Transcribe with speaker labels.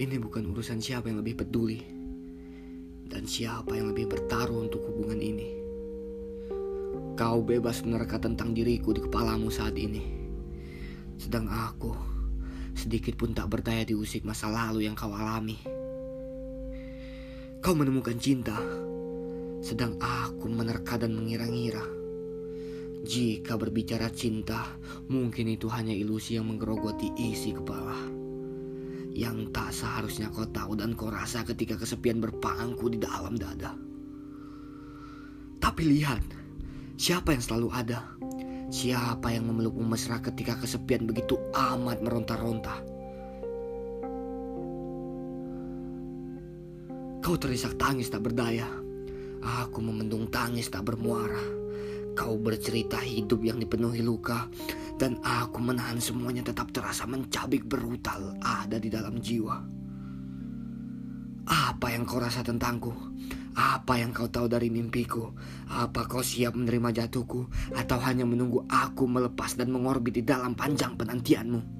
Speaker 1: Ini bukan urusan siapa yang lebih peduli dan siapa yang lebih bertaruh untuk hubungan ini. Kau bebas menerka tentang diriku di kepalamu saat ini. Sedang aku sedikit pun tak berdaya diusik masa lalu yang kau alami. Kau menemukan cinta, sedang aku menerka dan mengira-ngira. Jika berbicara cinta, mungkin itu hanya ilusi yang menggerogoti isi kepala yang tak seharusnya kau tahu dan kau rasa ketika kesepian berpangku di dalam dada. Tapi lihat, siapa yang selalu ada? Siapa yang memelukmu mesra ketika kesepian begitu amat meronta-ronta? Kau terisak tangis tak berdaya. Aku memendung tangis tak bermuara. Kau bercerita hidup yang dipenuhi luka dan aku menahan semuanya tetap terasa mencabik brutal ada di dalam jiwa. Apa yang kau rasa tentangku? Apa yang kau tahu dari mimpiku? Apa kau siap menerima jatuhku? Atau hanya menunggu aku melepas dan mengorbit di dalam panjang penantianmu?